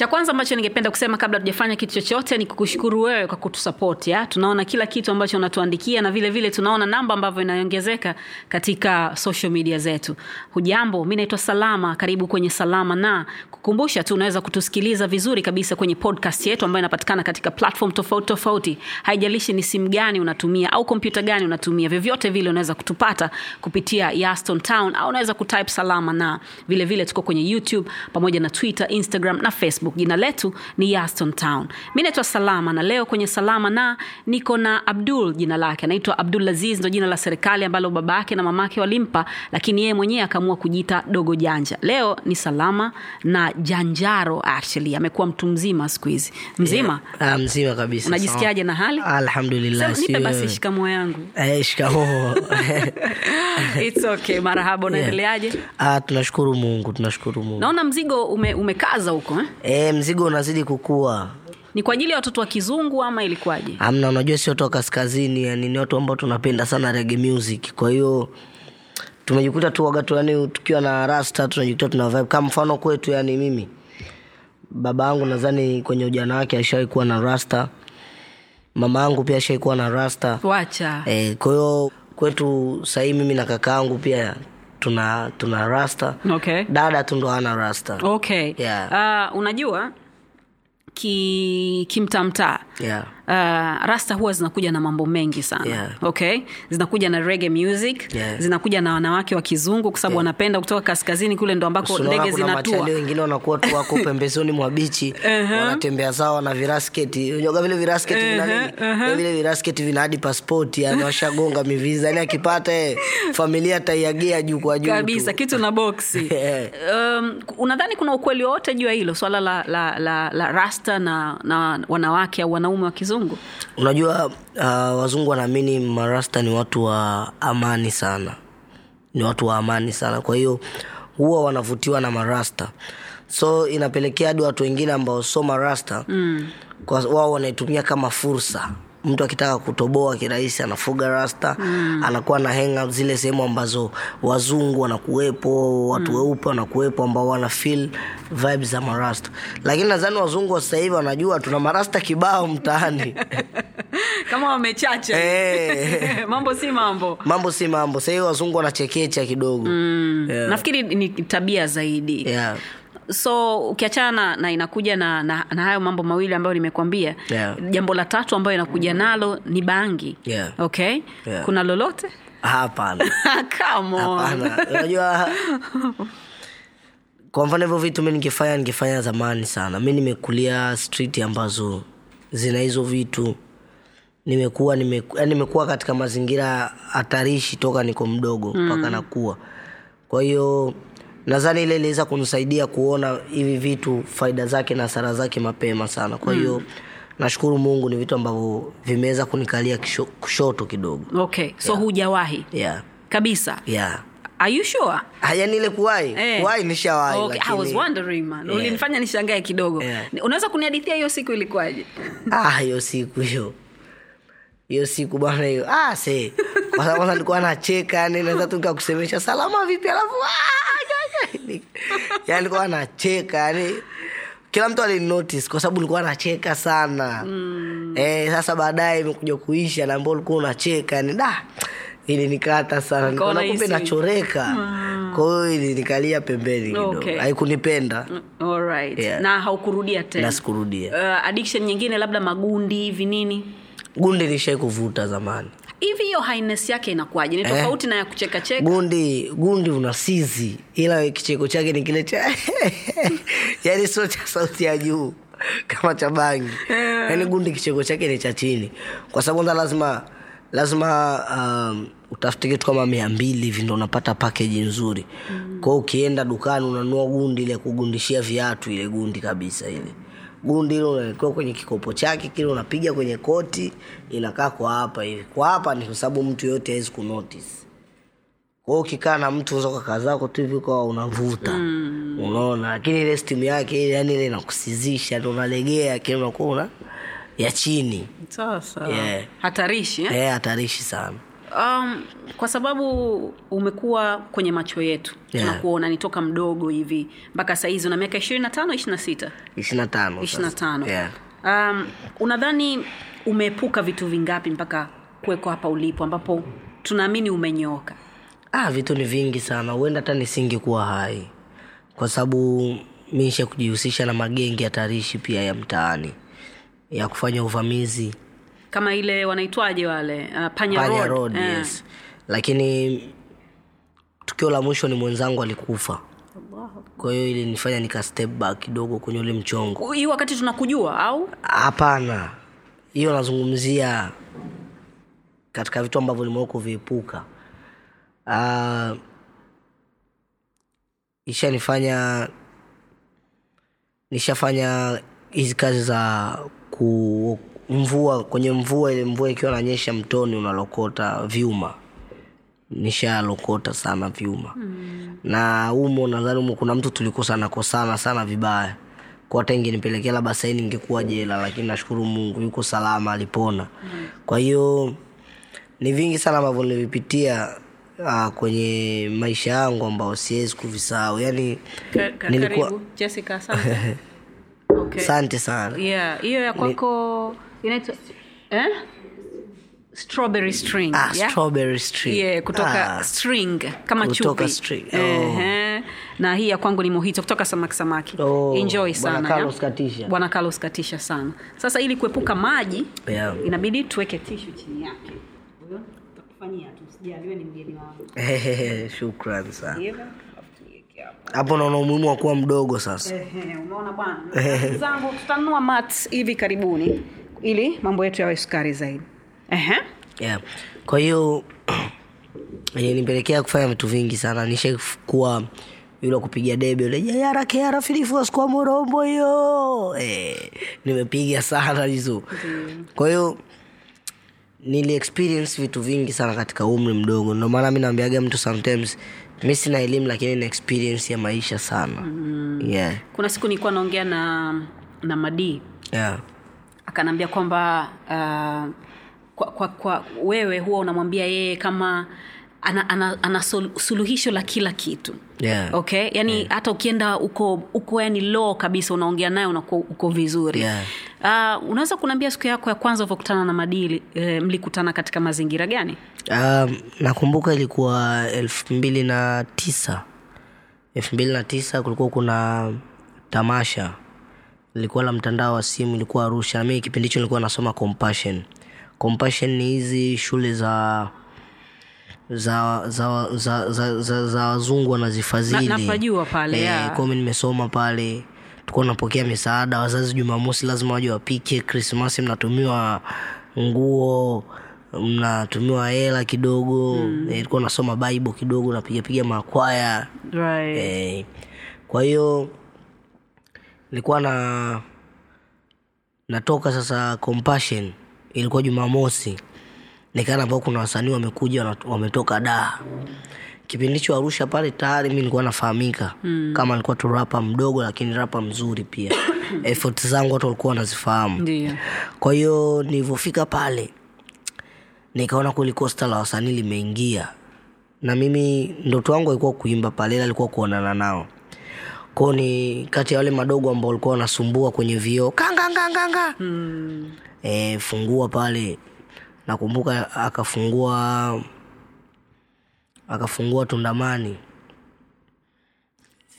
cha kwanza ambacho ningependa kusema kabla tujafanya kitu chochote ni kukushukuru wewe kwa kutusapoti tunaona kila kitu ambacho unatuandikia na vile vile tunaona namba ambavyo inaongezeka katika social media zetu. Hujambo mi naitwa salama. Karibu kwenye salama na kukumbusha tu unaweza kutusikiliza vizuri kabisa kwenye podcast yetu ambayo inapatikana katika platform tofauti tofauti. Haijalishi ni simu gani unatumia au kompyuta gani unatumia vyovyote vile unaweza kutupata kupitia yaston town au unaweza kutype salama na vile vile tuko kwenye youtube pamoja na twitter instagram na facebook. Jina letu ni yaston town. Mi naitwa salama na leo kwenye salama na niko na abdul jina lake. Anaitwa abdul aziz ndo jina la serikali ambalo baba yake na mamake walimpa lakini yeye mwenyewe akaamua kujiita dogo janja. Leo ni salama na janjaro actually amekuwa mtu mzima siku hizi. Mzima? Ah, mzima kabisa. Unajisikiaje na hali? Sawa. alhamdulillah Sema, nipe basi shikamoo yangu. Eh, shikamoo. It's okay marahaba unaendeleaje? Ah, tunashukuru mungu tunashukuru mungu. Naona mzigo ume, umekaza huko eh? eh, mzigo unazidi kukua. Ni kwa ajili ya watoto wa kizungu ama ilikuwaje? Amna unajua si watu wa kaskazini yani ni watu ambao tunapenda sana rege music. Kwa hiyo tumejikuta tu wakati yani tukiwa na rasta tunajikuta tuna vibe. Kama mfano kwetu yani mimi baba yangu nadhani kwenye ujana wake ashawai kuwa na rasta. Mama yangu pia ashawai kuwa na rasta. Wacha. E, kwahiyo kwetu sahii mimi na kaka yangu pia tuna tuna rasta. Okay. Dada tu ndo ana rasta. Okay. Yeah. uh, unajua ki kimtamtaa. Yeah. Uh, rasta huwa zinakuja na mambo mengi sana. Yeah. okay? Zinakuja na rege music Yeah. zinakuja na wanawake wa kizungu kwa sababu wanapenda kutoka kaskazini kule ndo ambako ndege zinatua. wengine wanakuwa tu wako pembezoni mwa bichi wanatembea sawa na virasketi. Unyoga vile virasketi vina nini? Ya vile virasketi vina hadi paspoti yani washagonga miviza. Yani akipata eh, familia ataiagia juu kwa juu kabisa kitu na boksi. Yeah. um, unadhani kuna ukweli wowote juu ya hilo? Swala la, la, la, la rasta na, na wanawake au wanaume wa kizungu unajua uh, wazungu wanaamini marasta ni watu wa amani sana. Ni watu wa amani sana. Kwa hiyo huwa wanavutiwa na marasta. So inapelekea hadi watu wengine ambao so marasta mm. wao wanaitumia kama fursa mtu akitaka kutoboa kirahisi anafuga rasta mm. anakuwa na henga zile sehemu ambazo wazungu wanakuwepo watu weupe wanakuwepo ambao wana feel vibe za marasta lakini nadhani wazungu wa sasa hivi wanajua tuna marasta kibao mtaani kama wamechacha Eh. mambo si mambo mambo si mambo sahii wazungu wanachekecha kidogo mm. yeah. nafikiri ni tabia zaidi Yeah. So ukiachana na, na inakuja na, na, na hayo mambo mawili ambayo nimekwambia Yeah. jambo la tatu ambayo inakuja nalo ni bangi. Yeah. okay? Yeah. kuna lolote? Hapana. Unajua kwa mfano hivyo vitu mi nikifanya nikifanya zamani sana. Mi nimekulia street ambazo zina hizo vitu. Nimekuwa nimekuwa, nimekuwa katika mazingira hatarishi toka niko mdogo mpaka mm. nakuwa. Kwa hiyo nadhani ile iliweza kunisaidia kuona hivi vitu faida zake na hasara zake mapema sana kwa hiyo mm. nashukuru mungu ni vitu ambavyo vimeweza kunikalia kisho, kushoto kidogo okay so hujawahi yeah. kabisa yeah. are you sure yani ile kuwai Eh. nishawahi Okay, I was wondering man Yeah. ulinifanya nishangae kidogo Yeah. unaweza kunihadithia hiyo siku ilikuwaje ah hiyo siku hiyo hiyo siku bwana hiyo. Ah se kwa sababu kwanza nilikuwa nacheka yani naweza tu nikakusemesha salama vipi? Alafu ah, yani nilikuwa nacheka yani. Kila mtu alinotice kwa sababu nilikuwa nacheka sana. Mm. eh, sasa baadaye imekuja kuisha na ambao ulikuwa unacheka yani da ilinikata sana. Nikaona kumbe nachoreka. Mm. kwa hiyo ilinikalia pembeni kidogo. Okay. haikunipenda. Alright. Yeah. na haukurudia tena? Na sikurudia. Uh, addiction nyingine labda magundi hivi nini gundi nishai kuvuta zamani. Hivi hiyo haines yake inakuwaje? Ni tofauti na ya kuchekacheka? Gundi gundi una sizi ila kicheko chake ni kile cha yani sio cha sauti ya juu kama cha bangi. Yani gundi kicheko chake ni cha chini. Kwa sababu kwanza lazima lazima um, utafute kitu kama mia mbili hivi ndo unapata pakeji nzuri. Mm. kwao ukienda dukani unanua gundi ile kugundishia viatu ile gundi kabisa ile gundi hilo unawekewa kwenye kikopo chake kile unapiga kwenye koti inakaa kwa hapa hivi kwa hapa ni kwa sababu mtu yoyote awezi kunotice kwao ukikaa na mtu unaweza ukakaa zako tu hivi ukawa unavuta mm. unaona lakini ile stimu yake yani ile inakusizisha unalegea kile unakuwa una ya chini sasa Yeah. hatarishi eh? Eh, hatarishi sana um, kwa sababu umekuwa kwenye macho yetu Yeah. tunakuona ni toka mdogo hivi mpaka sahizi una miaka ishirini na tano ishiri na sita? Ishiri na tano ishiri na tano. Yeah. um, unadhani umeepuka vitu vingapi mpaka kuweko hapa ulipo ambapo tunaamini umenyooka ah, vitu ni vingi sana. Huenda hata nisingekuwa hai. Kwa sababu miisha kujihusisha na magengi hatarishi pia ya mtaani. Ya kufanya uvamizi kama ile wanaitwaje wale? Uh, panya, panya road, road Eh. yes. Lakini tukio la mwisho ni mwenzangu alikufa. Kwa hiyo ilinifanya nika step back kidogo kwenye ule mchongo. Hii wakati tunakujua au? Hapana. Hiyo nazungumzia katika vitu ambavyo nimewa kuviepuka. Uh, ishanifanya nishafanya hizi kazi za ku mvua kwenye mvua ile mvua ikiwa nanyesha mtoni unalokota vyuma. Nishalokota sana vyuma. Mm. na umo nadhani umo kuna mtu tulikosa nakosana sana vibaya. Kwa hata ingenipelekea labda saini ingekuwa jela lakini nashukuru mungu yuko salama alipona. Mm. kwa hiyo ni vingi sana ambavyo nilivipitia uh, kwenye maisha yangu ambao siwezi kuvisahau. Yani Ka- ka- Nilikuwa- jessica asante. Okay. sana. Hiyo yeah ya kwako inaitwa eh? strawberry string ah, yeah? strawberry string yeah, kutoka ah, string kama Kutoka string, oh. Ehe. na hii ya kwangu ni mohito kutoka samaki samaki Oh, enjoy sana Carlos ya? katisha. bwana carlos katisha sana sasa ili kuepuka maji yeah. inabidi tuweke tishu chini yake shukran sana hapo naona umuhimu wa kuwa mdogo sasa unaona bwana zangu tutanunua mat hivi karibuni ili mambo yetu yawe sukari zaidi Ehe. yeah. kwa hiyo nipelekea kufanya vitu vingi sana nishakuwa yule kupiga debe ule jayara keara filifuaskua morombo hiyo e, nimepiga sana hizo kwa hiyo nili experience vitu vingi sana katika umri mdogo ndio maana mi naambiaga mtu sometimes mi sina elimu lakini na experience ya maisha sana mm. yeah. kuna siku nilikuwa naongea na na madii Yeah. Akanaambia kwamba uh, kwa, kwa, kwa wewe huwa unamwambia yeye kama ana, ana, ana sol, suluhisho la kila kitu Yeah. okay yani yeah. hata ukienda uko uko yani low kabisa unaongea naye unakuwa uko vizuri Yeah. uh, unaweza kunaambia siku yako ya kwanza ulivyokutana na madili eh, mlikutana katika mazingira gani Um, nakumbuka ilikuwa elfu mbili na tisa elfu mbili na tisa kulikuwa kuna tamasha ilikuwa la mtandao wa simu ilikuwa arusha. Na mimi kipindi hicho nilikuwa nasoma compassion. Compassion ni hizi shule za za za za za, za, za wazungu wanazifadhili. Na- pale, e, kwao nimesoma pale. Tukuwa napokea misaada wazazi jumamosi lazima waje wapike krismasi mnatumiwa nguo mnatumiwa hela kidogo. Mm. ilikuwa nasoma bible kidogo napigapiga makwaya. Right. e, kwa hiyo nilikuwa na natoka sasa compassion ilikuwa jumamosi. Nikaana ambao kuna wasanii wamekuja wametoka daa kipindi hicho arusha pale tayari mi nilikuwa nafahamika mm. kama nilikuwa tu rapa mdogo lakini rapa mzuri pia. Effort zangu watu walikuwa wanazifahamu. Kwa hiyo nilivyofika pale nikaona kweli kosta la wasanii limeingia. Na mimi ndoto wangu alikuwa kuimba pale ila alikuwa kuonana nao kwao ni kati ya wale madogo ambao walikuwa wanasumbua kwenye vioo. Kanganganganga hmm. e, fungua pale. Nakumbuka akafungua akafungua tundamani.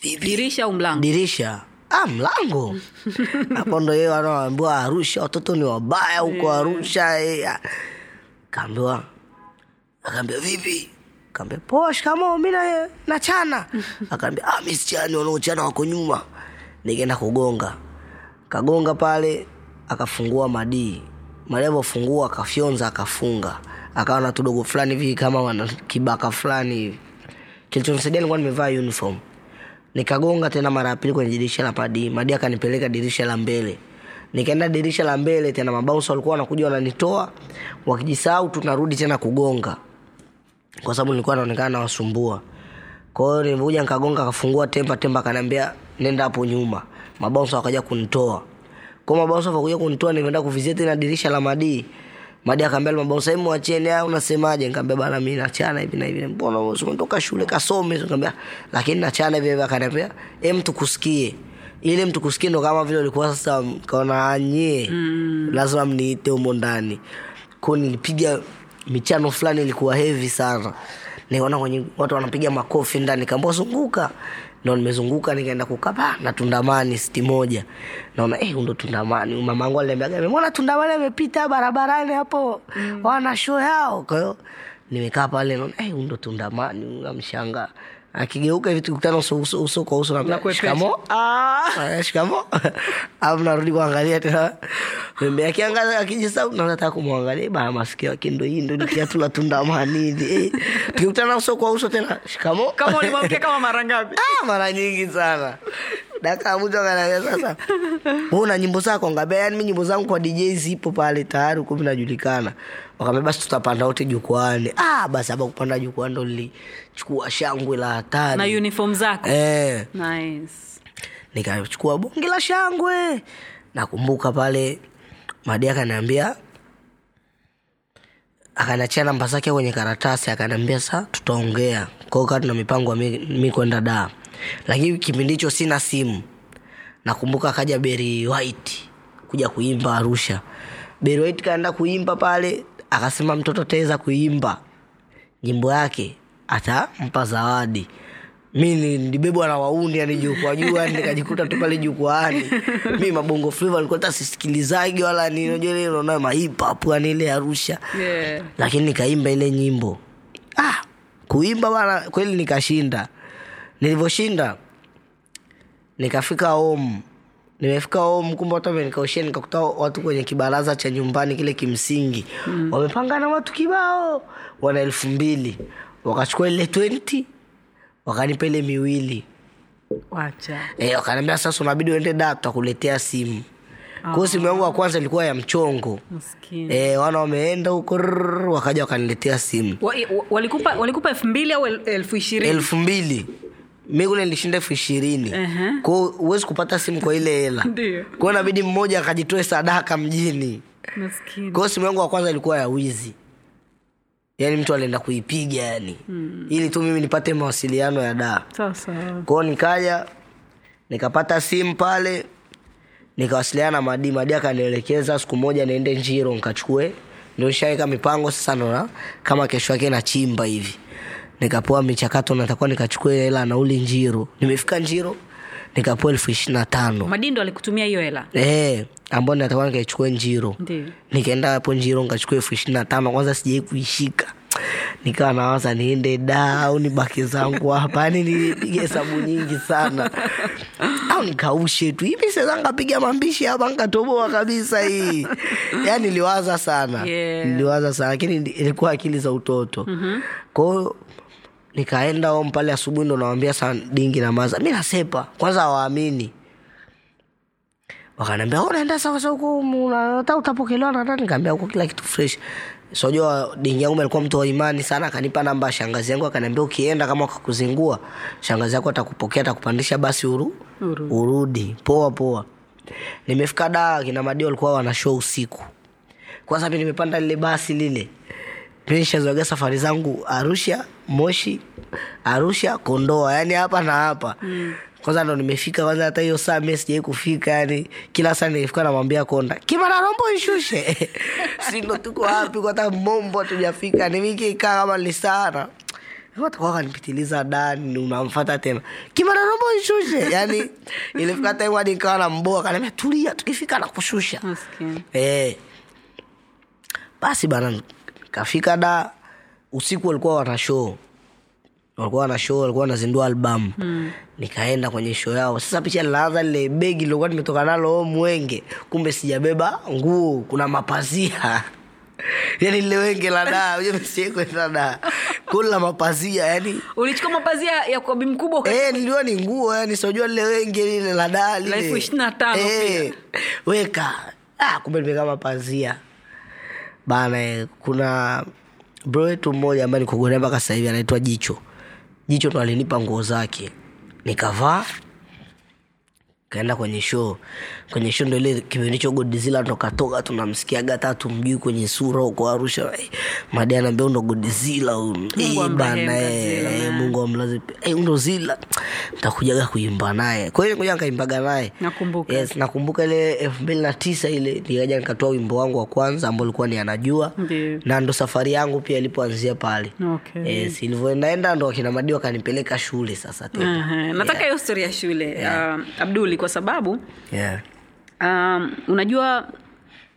Dirisha au mlango? Dirisha. Ah, mlango. Hapo ndo yeye wanaambiwa arusha watoto ni wabaya huko arusha eh, kaambiwa akaambia vipi kaambia poa shikamo mi nachana akaambia ah, mi sichani wanaochana wako nyuma nikaenda kugonga. Kagonga pale akafungua madii mali alivyofungua akafyonza akafunga. Akawa na tudogo fulani hivi kama wana kibaka fulani hivi. Kilichonisaidia nilikuwa nimevaa uniform. Nikagonga tena mara ya pili kwenye dirisha la padii madi akanipeleka dirisha la mbele. Nikaenda dirisha la mbele tena mabaunsa walikuwa wanakuja wananitoa. Wakijisahau tunarudi tena kugonga kwa sababu nilikuwa naonekana nawasumbua. Kwa hiyo nilivyokuja nikagonga akafungua tempa tempa akaniambia nenda hapo nyuma. Mabaunsa wakaja kunitoa. Kwa mabaunsa wakakuja kunitoa nimeenda kuvizia tena dirisha la madii madi akaambia mabaunsa hemu wacheni haya unasemaje? Nikaambia bana mimi nachana hivi na hivi. Mbona umetoka shule kasome? Nikamwambia lakini nachana hivi hivi. Akaniambia hem tukusikie. Ile mtu kusikia ndo kama vile ulikuwa sasa kaona nyie mm. lazima mniite humo ndani. Ko nilipiga michano fulani ilikuwa hevi sana. Nikaona kwenye watu wanapiga makofi ndani kaambua zunguka. Ndo nimezunguka nikaenda kukapa na tundamani siti moja. Naona eh, ndo tundamani. Mamangu aliniambiaga mona tundamani amepita barabarani hapo? Mm. wana show yao. Kwahiyo nimekaa pale naona eh, ndo tundamani namshanga akigeuka hivi tukutana uso, uso, kwa uso shikamo Ah, shikamo alafu narudi kuangalia tena. Pembe yake angaza akijisau nataka kumwangalia. Baa masikio yake ndo hii ndo nikiatula tundamani hivi. Eh, tukikutana uso kwa uso tena shikamo kama ulimwamkia kama mara ngapi? Ah, mara nyingi sana mtu sasa. Wewe una nyimbo zako ngambia yani mi nyimbo zangu kwa dj zipo pale tayari huko najulikana. Wakaambia basi tutapanda wote jukwani ah basi hapa kupanda jukwani ndo nilichukua shangwe la na uniform zako? Eh. Nice. Nikachukua bonge la shangwe. Nakumbuka pale madi akaniambia akaniachia namba zake kwenye karatasi akaniambia sa tutaongea. Kwao kaa tuna mipango mi, mi kwenda daa lakini kipindi hicho sina simu. Nakumbuka akaja beri white kuja kuimba arusha. Beri white kaenda kuimba pale akasema mtoto ataweza kuimba. Nyimbo yake atampa zawadi. Mi ni- nilibebwa na wauni yani juu kwa nikajikuta tu pale jukwaani. Mi mabongo flava alikuwa hata sisikilizagi wala nini mahipapu yani ile arusha. Yeah. lakini nikaimba ile nyimbo. Ah, kuimba bana kweli nikashinda nilivyoshinda nikafika home. Nimefika home kumbe watu wamenikaushia nikakuta watu kwenye kibaraza cha nyumbani kile kimsingi. Mm. wamepangana watu kibao. Wana elfu mbili. Wakachukua ile 20 wakanipa ile miwili. E, wakaniambia sasa unabidi uende da tutakuletea simu. Kwao simu yangu ya kwanza ilikuwa ya mchongo. E, wana wameenda huko wakaja wakaniletea simu. Wa- wa- walikupa walikupa elfu mbili au elfu ishirini? Elfu mbili mi kule nilishinda elfu ishirini. Ehe. kwao huwezi kupata simu kwa ile hela. Kwao nabidi mmoja akajitoe sadaka mjini. Kwao simu yangu ya kwanza ilikuwa ya wizi. Yaani mtu alienda kuipiga yani mm. ili tu mimi nipate mawasiliano ya daa kwao nikaja nikapata simu pale nikawasiliana na madi. Madi akanielekeza siku moja niende njiro nikachukue. Ndio nishaweka mipango sasa naona kama kesho yake nachimba hivi nikapewa michakato natakuwa nikachukue hela nauli njiro. Nimefika njiro nikapewa elfu ishiri na tano. Madindo alikutumia hiyo hela? Eh, ambao natakuwa nikaichukua njiro. Nikaenda hapo njiro nikachukua elfu ishiri na tano. Kwanza sijai kuishika. Nikawa nawaza niende da au nibaki zangu hapa. Yani nilipiga hesabu nyingi sana. Au nikaushe tu. Hivi sasa nkapiga mambishi hapa nkatoboa kabisa hii. Yani niliwaza sana. Yeah. niliwaza sana. Lakini ilikuwa akili za utoto. Mm-hmm. kwao nikaenda om pale asubuhi ndo nawambia saa dingi na maza. Mi nasepa. Kwanza hawaamini. Wakaniambia unaenda sawasawa huku hata utapokelewa na nikaambia huko kila kitu fresh. Sojua dingi yangu alikuwa mtu wa imani sana akanipa namba ya shangazi yangu akaniambia ukienda kama akakuzingua shangazi yako atakupokea atakupandisha basi uru, Urudi. urudi. Poa poa. Nimefika daa kina madio walikuwa wana show usiku. Kwanza mi nimepanda lile basi lile nishazoaga safari zangu arusha moshi arusha kondoa. Yani hapa na hapa. Mm. kwanza ndo nimefika kwanza hata hiyo saa mi sijai kufika yani kila saa nikifika namwambia konda kimanarombo ishushe sindo tuko wapi kwa hata mombo hatujafika nimikikaa kama lisara watakuwa kanipitiliza dani unamfata tena. Kimanarombo ishushe yani ilifika time hadi nikawa na mboa kanaambia tulia tukifika na kushusha maskini. Eh. basi bana kafika da usiku walikuwa wana show. Walikuwa wana show walikuwa wanazindua albamu. Mm. nikaenda kwenye show yao. Sasa picha linaanza lile begi lilokuwa nimetoka nalo mwenge. Kumbe sijabeba nguo kuna mapazia. Yani lile wenge la daa msikwenda daa kula mapazia yani ulichukua mapazia ya kwa bi mkubwa e, niliwa ni nguo yani sijua lile wenge lile la daa lile. Eh, weka. Ah, kumbe nimekaa mapazia bana kuna bro wetu mmoja ambaye nikogonea mpaka sasa hivi anaitwa jicho. Jicho ndo alinipa nguo zake. Nikavaa kaenda kwenye show. Kwenye show ndo ile kipindi cho godzilla ndo katoka tunamsikiaga tatu mjui kwenye sura huko arusha. Eh, madi anaambia ndo godzilla. Eh, bana eh, mungu amlaze ndo zila ntakujaga kuimba naye. Kwa hiyo ngoja nkaimbaga naye. Nakumbuka. yes, nakumbuka ile elfu mbili na tisa ile nikaja nikatoa wimbo wangu wa kwanza ambao ulikuwa ni anajua. Ndiyo. na ndo safari yangu pia ilipoanzia pale. Okay. yes, ilivyoendaenda ndo akina madi wakanipeleka shule sasa tena. Aha, nataka hiyo stori ya shule. Um, abduli kwa sababu yeah. um, unajua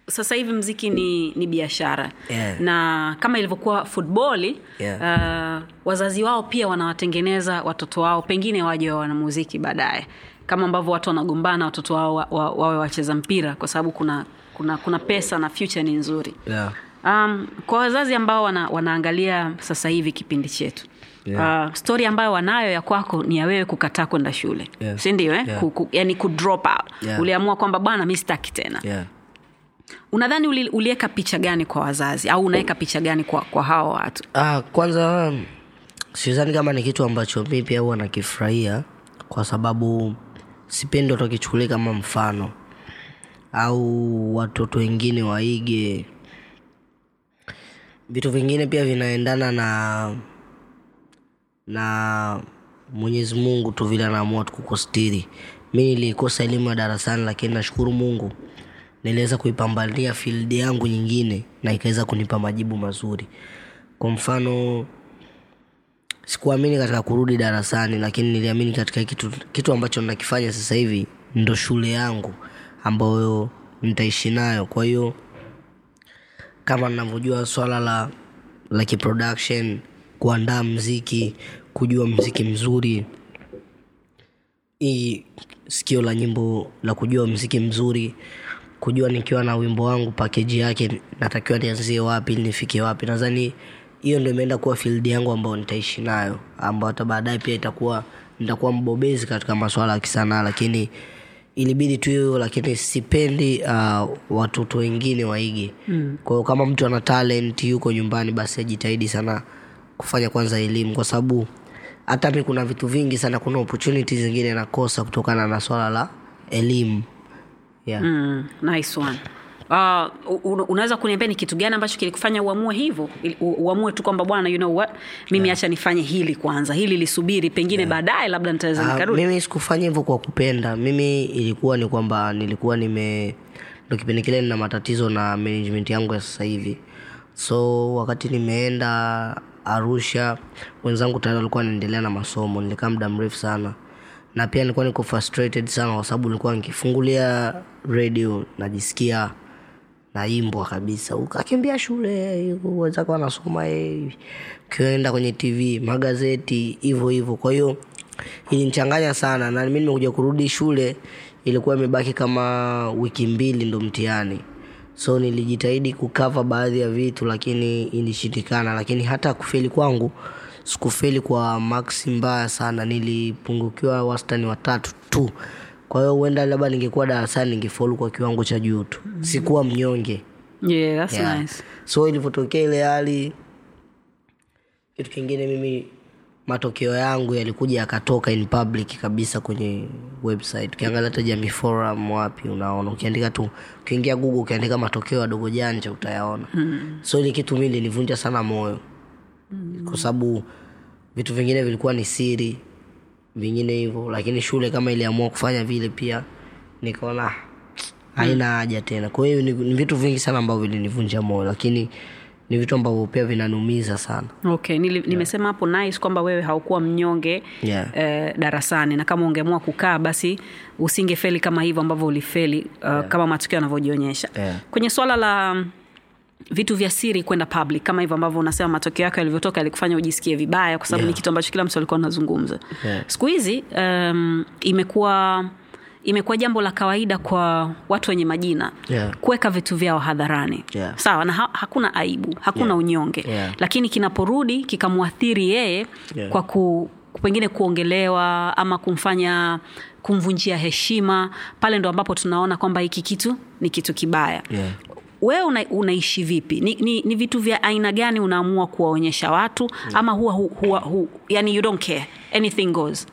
sasa hivi mziki ni, ni biashara Yeah. na kama ilivyokuwa futboli Yeah. uh, wazazi wao pia wanawatengeneza watoto wao pengine waje wa wanamuziki baadaye kama ambavyo watu wanagombana watoto wao wa- wa- wawe wacheza mpira kwa sababu kuna, kuna, kuna pesa na future ni nzuri Yeah. um, kwa wazazi ambao wana, wanaangalia sasa hivi kipindi chetu Yeah. Uh, stori ambayo wanayo ya kwako ni ya wewe kukataa kwenda shule yes. sindio eh? Yeah. ku, ku, yani kudrop out Yeah. uliamua kwamba bwana mi sitaki tena Yeah. unadhani uli, uliweka picha gani kwa wazazi au unaweka picha gani kwa, kwa hawa watu Ah, kwanza sidhani kama ni kitu ambacho mi pia huwa nakifurahia kwa sababu sipendi watu wakichukulia kama mfano au watoto wengine waige vitu vingine pia vinaendana na na mwenyezi mungu tu vile anaamua tukukostiri mi nilikosa elimu ya darasani lakini nashukuru mungu. Niliweza kuipambania field yangu nyingine na ikaweza kunipa majibu mazuri. Kwa mfano sikuamini katika kurudi darasani lakini niliamini katika kitu, kitu ambacho nakifanya sasa hivi ndo shule yangu ambayo nitaishi nayo. Kwa hiyo kama navyojua swala la la kiproduction kuandaa mziki kujua mziki mzuri. Hii sikio la nyimbo la kujua mziki mzuri kujua nikiwa na wimbo wangu pakeji yake natakiwa nianzie wapi ili nifike wapi. Nadhani hiyo ndo imeenda kuwa field yangu ambayo nitaishi nayo ambayo hata baadaye pia itakuwa nitakuwa mbobezi katika maswala ya kisanaa lakini ilibidi tu hiyo lakini sipendi uh, watoto wengine waige. Mm. kwa kama mtu ana talent yuko nyumbani basi ajitahidi sana kufanya kwanza elimu kwa sababu hata mi kuna vitu vingi sana kuna opportunity zingine nakosa kutokana na swala la elimu. Yeah. mm, nice one. Uh, unaweza kuniambia ni kitu gani ambacho kilikufanya uamue hivyo? Uamue tu kwamba bwana you know what? Mimi hacha nifanye hili kwanza hili lisubiri pengine baadaye labda nitaweza uh, nikarudi. mimi sikufanya hivyo kwa kupenda. Mimi ilikuwa ni kwamba nilikuwa nime ndo kipindi kile nina matatizo na management yangu ya sasa hivi. So wakati nimeenda arusha. Wenzangu tayari walikuwa wanaendelea na masomo nilikaa muda mrefu sana. Na pia nilikuwa niko frustrated sana kwa sababu nilikuwa nikifungulia radio najisikia naimbwa kabisa. Ukakimbia shule wenzako wanasoma hivi. Ukienda kwenye tv magazeti hivyo hivyo. Kwa hiyo ilinichanganya sana na mi nimekuja kurudi shule ilikuwa imebaki kama wiki mbili ndo mtihani so nilijitahidi kukava baadhi ya vitu lakini ilishindikana. Lakini hata kufeli kwangu sikufeli kwa maksi mbaya sana. Nilipungukiwa wastani watatu tu. Kwa hiyo huenda labda ningekuwa darasani ningefaulu kwa kiwango cha juu tu. Sikuwa mnyonge. Yeah, that's yeah. nice. so ilivyotokea ile hali kitu kingine mimi matokeo yangu yalikuja yakatoka in public kabisa kwenye website. Ukiangalia hata jamii forum wapi unaona. Ukiandika tu ukiingia google ukiandika matokeo ya dogo janja utayaona. Mm. so ile kitu mi lilivunja sana moyo. Mm. kwa sababu vitu vingine vilikuwa ni siri vingine hivyo. Lakini shule kama iliamua kufanya vile pia nikaona "Ah, haina haja tena. Kwa hiyo ni, ni vitu vingi sana ambavyo vilinivunja moyo. Lakini ni vitu ambavyo pia vinanumiza sana okay Nili, nimesema hapo nice kwamba wewe haukuwa mnyonge Yeah. eh, darasani na kama ungeamua kukaa basi usingefeli kama hivyo ambavyo ulifeli uh, yeah. kama matukio yanavyojionyesha Yeah. kwenye swala la vitu vya siri kwenda public kama hivyo ambavyo unasema matokeo yake yalivyotoka yalikufanya ujisikie vibaya kwa sababu Yeah. ni kitu ambacho kila mtu alikuwa anazungumza Yeah. siku hizi um, imekuwa imekuwa jambo la kawaida kwa watu wenye majina Yeah. kuweka vitu vyao hadharani Yeah. sawa na ha, hakuna aibu hakuna Yeah. unyonge Yeah. lakini kinaporudi kikamwathiri yeye Yeah. kwa ku pengine kuongelewa ama kumfanya kumvunjia heshima pale ndo ambapo tunaona kwamba hiki kitu ni kitu kibaya Yeah. wewe una, unaishi vipi ni, ni, ni vitu vya aina gani unaamua kuwaonyesha watu ama huwa, huwa, huwa, huwa yani you don't care anything goes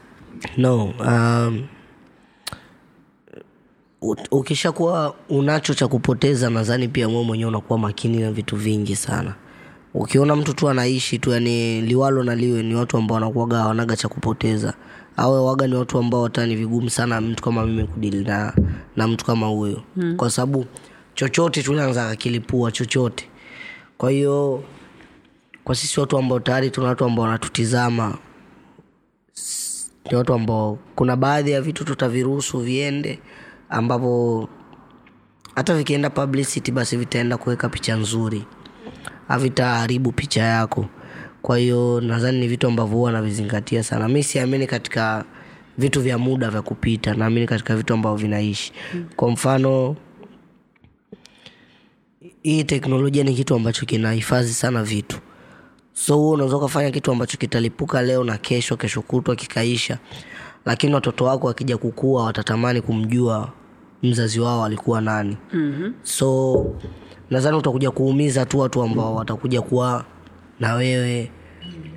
no um, ukishakuwa unacho cha kupoteza nadhani pia mwe mwenyewe unakuwa makini na vitu vingi sana. Ukiona mtu tu anaishi tu yani liwalo na liwe ni watu ambao wanakuwaga hawanaga cha kupoteza. Awe waga ni watu ambao hata ni vigumu sana mtu kama mimi kudili na, na mtu kama huyo. Mm. kwa sababu chochote tunaanza kakilipua chochote. Kwa hiyo kwa sisi watu ambao tayari tuna watu ambao wanatutizama ni watu ambao kuna baadhi ya vitu tutaviruhusu viende ambapo hata vikienda publicity basi vitaenda kuweka picha nzuri. Havitaharibu picha yako. Kwa hiyo nadhani ni vitu ambavyo huwa navizingatia sana. Mi siamini katika vitu vya muda vya kupita. Naamini katika vitu ambavyo vinaishi. Kwa mfano hii teknolojia ni kitu ambacho kinahifadhi sana vitu. So huo unaweza ukafanya kitu ambacho kitalipuka leo na kesho kesho kutwa kikaisha. Lakini watoto wako wakija kukua watatamani kumjua mzazi wao alikuwa nani. Mm-hmm. so nadhani utakuja kuumiza tu watu ambao watakuja kuwa na wewe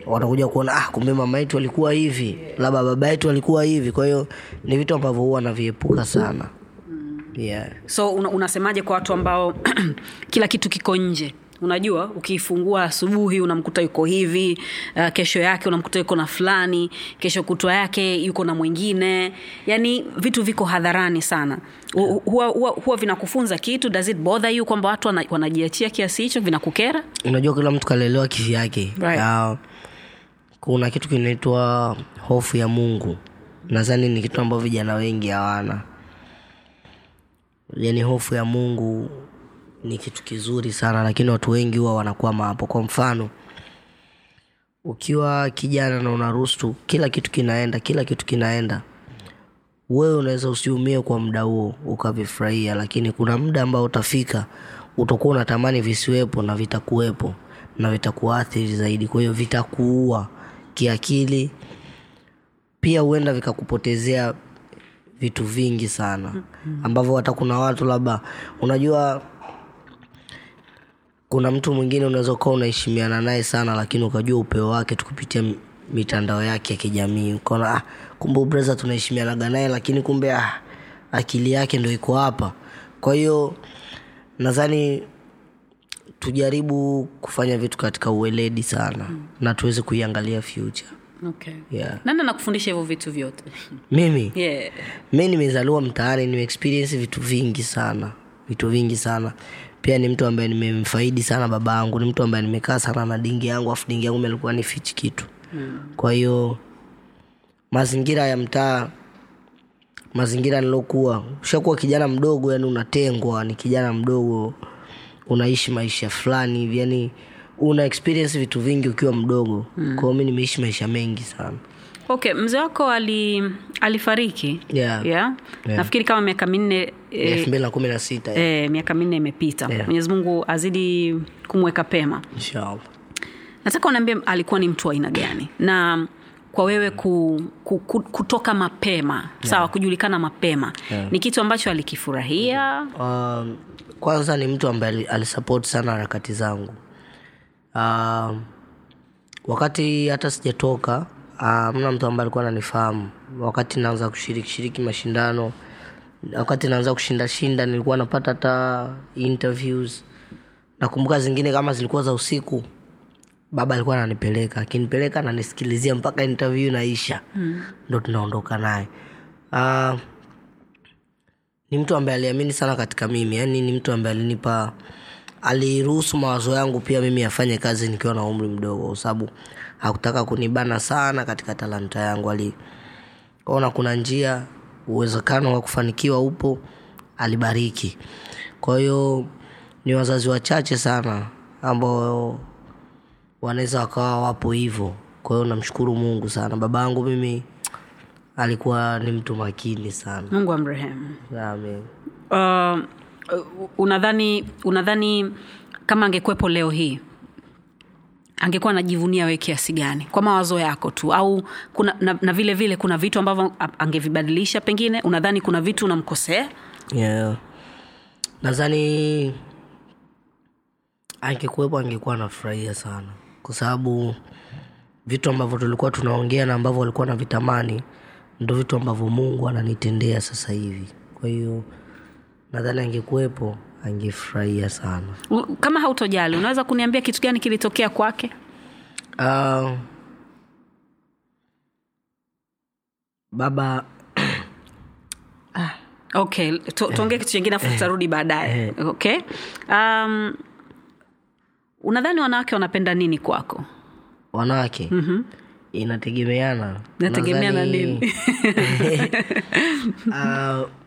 watakuja kuona ah, kumbe mama yetu alikuwa hivi labda baba yetu alikuwa hivi. Kwa hiyo ni vitu ambavyo huwa naviepuka sana. Yeah. so una, unasemaje kwa watu ambao kila kitu kiko nje unajua ukiifungua asubuhi unamkuta yuko hivi uh, kesho yake unamkuta yuko na fulani kesho kutwa yake yuko na mwingine. Yani vitu viko hadharani sana. Hu- huwa, huwa, huwa vinakufunza kitu does it bother you kwamba watu wana- wanajiachia kiasi hicho vinakukera? Unajua kila mtu kalelewa kivyake Right. uh, kuna kitu kinaitwa hofu ya mungu. Nadhani ni kitu ambao vijana wengi hawana. Yani hofu ya mungu ni kitu kizuri sana lakini watu wengi huwa wanakwama hapo. Kwa mfano ukiwa kijana na unaruhusu kila kitu kinaenda kila kitu kinaenda wewe unaweza usiumie kwa muda huo ukavifurahia lakini kuna muda ambao utafika utakuwa unatamani visiwepo na vitakuwepo na vitakuathiri zaidi. Kwa hiyo vitakuua kiakili pia huenda vikakupotezea vitu vingi sana ambavyo hata kuna watu labda unajua kuna mtu mwingine unaweza ukawa unaheshimiana naye sana lakini ukajua upeo wake tukupitia mitandao yake ya kijamii ukaona ah, kumbe ubreza tunaheshimianaga naye lakini kumbe ah, akili yake ndo iko hapa kwa hiyo nadhani tujaribu kufanya vitu katika uweledi sana mm. na tuweze kuiangalia future okay. yeah. nani anakufundisha hivyo vitu vyote mimi yeah. mi nimezaliwa mtaani nimeexperience vitu vingi sana vitu vingi sana pia ni mtu ambaye nimemfaidi sana baba yangu ni mtu ambaye nimekaa sana na dingi yangu afu dingi yangu alikuwa ni fichi kitu mm. kwa hiyo mazingira ya mtaa mazingira nilokuwa ushakuwa kijana mdogo yani unatengwa ni kijana mdogo unaishi maisha fulani hivi yani una experience vitu vingi ukiwa mdogo mm. kwao mi nimeishi maisha mengi sana okay mzee wako ali alifariki Yeah. Yeah? Yeah. nafikiri kama miaka minne elfu eh, mbili na kumi na sita eh, miaka minne imepita Yeah. mwenyezi mungu azidi kumweka pema inshallah nataka unaambia alikuwa ni mtu wa aina gani na kwa wewe ku, ku, ku, kutoka mapema yeah. sawa kujulikana mapema Yeah. ni kitu ambacho alikifurahia um, kwanza ni mtu ambaye ali- alisupport sana harakati zangu um, wakati hata sijatoka mna mtu ambaye alikuwa ananifahamu. Wakati naanza kushiriki shiriki mashindano wakati naanza kushinda shinda nilikuwa napata hata interviews. Nakumbuka zingine kama zilikuwa za usiku baba alikuwa ananipeleka. Akinipeleka ananisikilizia mpaka interview naisha mm. ndo tunaondoka naye. Uh, ni mtu ambaye aliamini sana katika mimi. Yani ni mtu ambaye alinipa aliruhusu mawazo yangu pia mimi afanye kazi nikiwa na umri mdogo. Kwa sababu hakutaka kunibana sana katika talanta yangu. Aliona kuna njia uwezekano wa kufanikiwa upo alibariki. Kwa hiyo ni wazazi wachache sana ambao wanaweza wakawa wapo hivyo. Kwa hiyo namshukuru mungu sana. Baba yangu mimi alikuwa ni mtu makini sana. Mungu amrehemu. Uh, unadhani unadhani kama angekuwepo leo hii angekuwa anajivunia we kiasi gani? Kwa mawazo yako tu. Au kuna na, na vile vile kuna vitu ambavyo angevibadilisha pengine? Unadhani kuna vitu unamkosea? Yeah. nadhani angekuwepo angekuwa anafurahia sana. Kwa sababu vitu ambavyo tulikuwa tunaongea na ambavyo walikuwa na vitamani ndo vitu ambavyo mungu ananitendea sasa hivi. Kwa hiyo nadhani angekuwepo angefurahia sana. Kama hautojali unaweza kuniambia kitu gani kilitokea kwake? Uh, baba okay tu- tuongee kitu chingine afu tutarudi baadaye okay? Um, unadhani wanawake wanapenda nini kwako? Wanawake? Mm-hmm. inategemeana. Inategemeana nini? Ah,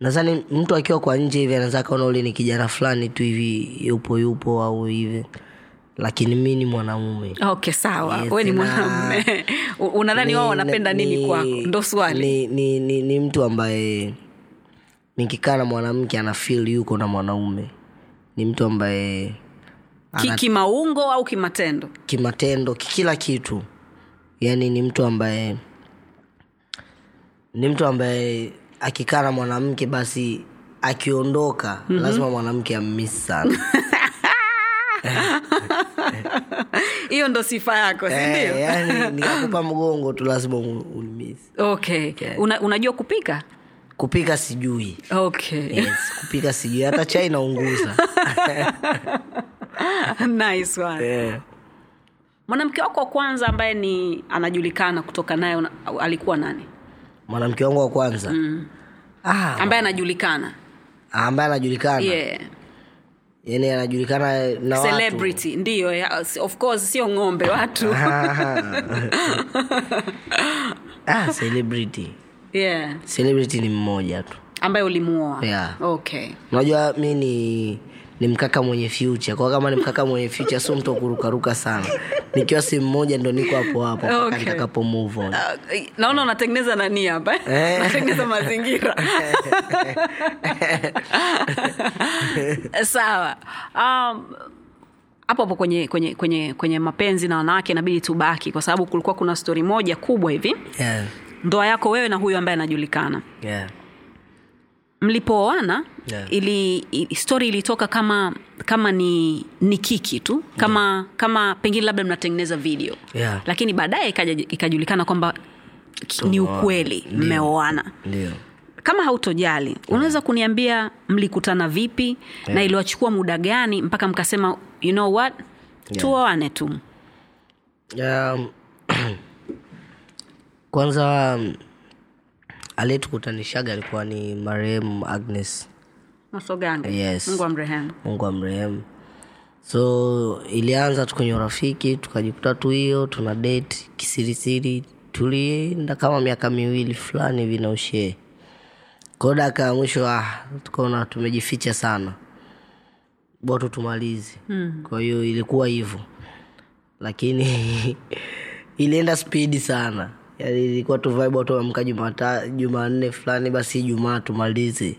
nadhani mtu akiwa kwa nje hivi anaweza akaona ule ni kijana fulani tu hivi yupo yupo au hivi. Lakini mi ni mwanamume. Okay sawa. Yes, we ni mwanamume. Unadhani wao wanapenda ni- nini kwako? Ndo swali. ni, ni, ni, ni mtu ambaye nikikaa na mwanamke ana fil yuko na mwanaume. Ni mtu ambaye Ki- kimaungo au kimatendo? Kimatendo kila kitu. Yaani ni mtu ambaye ni mtu ambaye akikaa na mwanamke basi akiondoka mm-hmm. lazima mwanamke ammisi sana. Hiyo ndo sifa yako Eh, sindio yaani nikakupa mgongo tu lazima unimisi okay Una, unajua kupika? Kupika sijui. Okay. Yes, kupika sijui. Hata chai naunguza. Nice one. Yeah. mwanamke wako wa kwanza ambaye ni anajulikana kutoka naye alikuwa nani mwanamke wangu wa kwanza. Mm. ah, ambaye anajulikana. Ambaye anajulikana. Yeah. yani anajulikana na watu. Celebrity ndiyo ya- of course sio ng'ombe watu. Ah, celebrity. Yeah. celebrity ni mmoja tu. Ambaye ulimuoa. Yeah. okay. Unajua mi ni ni mkaka mwenye future kwa kama ni mkaka mwenye future sio mtu wakurukaruka sana nikiwa simu moja ndo niko hapo hapo mpaka Okay. nitakapo move on naona unatengeneza nani hapa eh? Eh. unatengeneza mazingira sawa um, hapo hapo kwenye, kwenye, kwenye, kwenye mapenzi na wanawake inabidi tubaki kwa sababu kulikuwa kuna stori moja kubwa hivi yeah. ndoa yako wewe na huyu ambaye anajulikana Yeah. Mlipooana Yeah. ili, story stori ilitoka kama kama ni ni kiki tu kama yeah. kama pengine labda mnatengeneza video. Yeah. lakini baadaye ikajulikana kwamba ni ukweli mmeoana. Kama hautojali unaweza kuniambia mlikutana vipi na iliwachukua muda gani mpaka mkasema you know what? Tuoane tu. Um, kwanza um, aliyetukutanishaga alikuwa ni marehemu agnes. Masoganga Yes. mungu amrehemu. Mungu amrehemu. So ilianza tu kwenye urafiki tukajikuta tu hiyo tuna date kisirisiri tulienda kama miaka miwili fulani hivi na ushee. Daka ya mwisho ah, tukaona tumejificha sana. Boto tumalizi mm. kwa hiyo ilikuwa hivyo. Lakini ilienda spidi sana ilikuwa tu vibe watu waamka jumata jumanne fulani basi ijumaa tumalize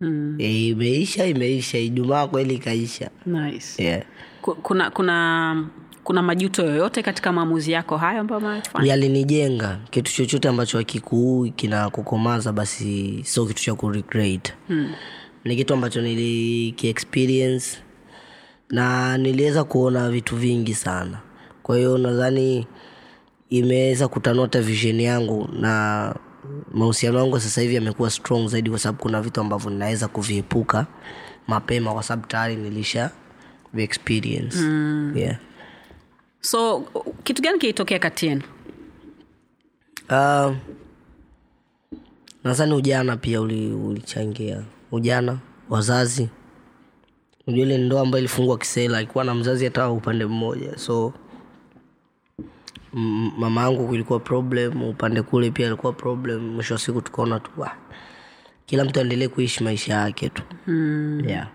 mm. e, imeisha imeisha ijumaa kweli ikaisha nice. yeah. Kuna kuna kuna majuto yoyote katika maamuzi yako hayo ambayo yalinijenga kitu chochote ambacho akikuu kina kukomaza basi sio kitu cha kuregret hmm. ni kitu ambacho nilikiexperience na niliweza kuona vitu vingi sana kwa hiyo nadhani imeweza kutanua hata vision yangu na mahusiano yangu sasa hivi yamekuwa strong zaidi kwa sababu kuna vitu ambavyo ninaweza kuviepuka mapema kwa sababu tayari nilisha experience. Mm. yeah. so kitu gani kilitokea kati yenu? Uh, nadhani ujana pia uli- ulichangia. Ujana wazazi. Unajua ile ndoa ambayo ilifungwa kisela ikuwa na mzazi hata upande mmoja. So mama yangu kulikuwa problem upande kule pia ilikuwa problem mwisho wa siku tukaona tu kila mtu aendelee kuishi maisha yake tu mm. yeah.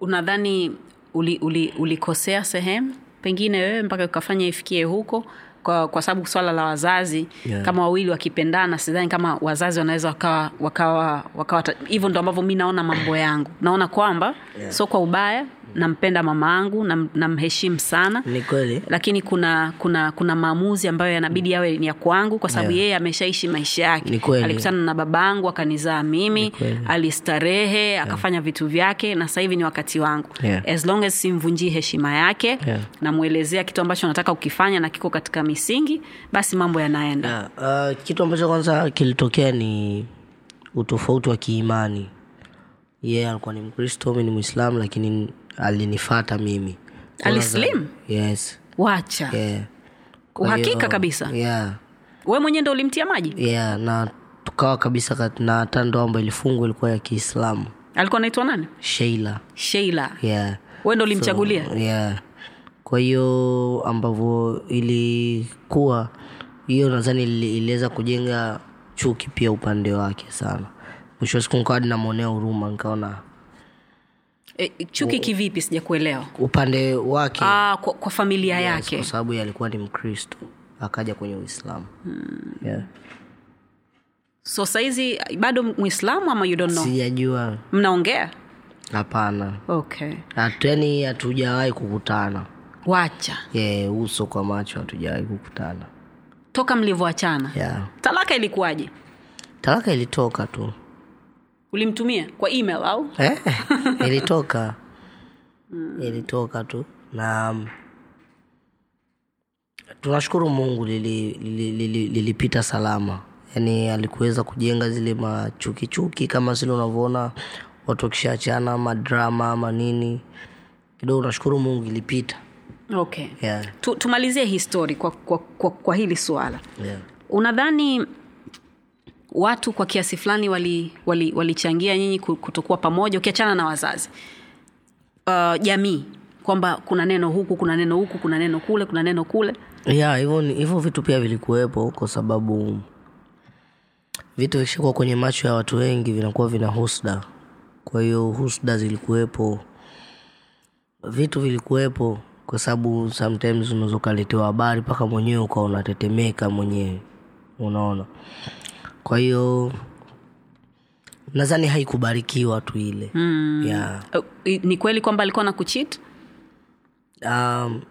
unadhani ulikosea uli, uli sehemu pengine wewe mpaka ukafanya ifikie huko kwa, kwa sababu swala la wazazi Yeah. kama wawili wakipendana sidhani kama wazazi wanaweza wakawa wakawa wakawa hivyo ndo ambavyo mi naona mambo yangu naona kwamba yeah. so kwa ubaya nampenda mama yangu namheshimu namheshimu sana ni kweli lakini kuna kuna kuna maamuzi ambayo yanabidi yawe ni ya kwangu kwa sababu Yeah. yeye ameshaishi maisha yake alikutana na babangu akanizaa mimi alistarehe akafanya vitu vyake na sasa hivi ni wakati wangu Yeah. as long as simvunjii heshima yake Yeah. namwelezea kitu ambacho nataka ukifanya na kiko katika misingi basi mambo yanaenda yeah. uh, kitu ambacho kwanza kilitokea ni utofauti wa kiimani yeye yeah, alikuwa ni mkristo mi ni mwislamu lakini alinifata mimi Alislim? yes wacha yeah. Uhakika kabisa yeah. we mwenyewe ndo ulimtia maji yeah. na tukawa kabisa na hata ndoa ambayo ilifungwa ilikuwa ya kiislamu alikuwa anaitwa nani sheila sheila yeah. we ndo ulimchagulia So, yeah. kwa hiyo ambavyo ilikuwa hiyo nadhani iliweza kujenga chuki pia upande wake sana mwisho wa siku nikawa hadi namwonea huruma nikaona e, chuki kivipi sijakuelewa. Upande wake. Ah, kwa, kwa familia yes, yake. kwa sababu alikuwa ni mkristo akaja kwenye uislamu. Yeah. so sahizi bado mwislamu ama you don't know? Sijajua. Mnaongea? Hapana. Okay. Hatu- hatujawahi kukutana. Wacha. Yeah, uso kwa macho hatujawahi kukutana. Toka mlivyoachana. Yeah. talaka ilikuwaje? Talaka ilitoka tu ulimtumia? Kwa email au? Eh, ilitoka. Ilitoka tu. Na tunashukuru mungu lilipita lili, lili, lili lilipita salama. Yaani alikuweza kujenga zile machukichuki kama zile unavyoona watu wakishaachana madrama ama nini. Kidogo nashukuru mungu ilipita. Okay. Yeah, tumalizie histori kwa, kwa, kwa, kwa hili suala yeah. unadhani watu kwa kiasi fulani walichangia wali, wali nyinyi kutokuwa pamoja ukiachana na wazazi. Uh, jamii kwamba kuna neno huku kuna neno huku kuna neno kule kuna neno kule. Ya hivyo vitu pia vilikuwepo kwa sababu vitu vikishakuwa kwenye macho ya watu wengi vinakuwa vina husda. Kwa hiyo husda zilikuwepo vitu vilikuwepo kwa sababu sometimes unaweza ukaletewa habari mpaka mwenyewe ukawa unatetemeka mwenyewe. Unaona kwa hiyo nadhani haikubarikiwa tu ile. Mm. yeah. uh, ni kweli kwamba alikuwa na kuchit um,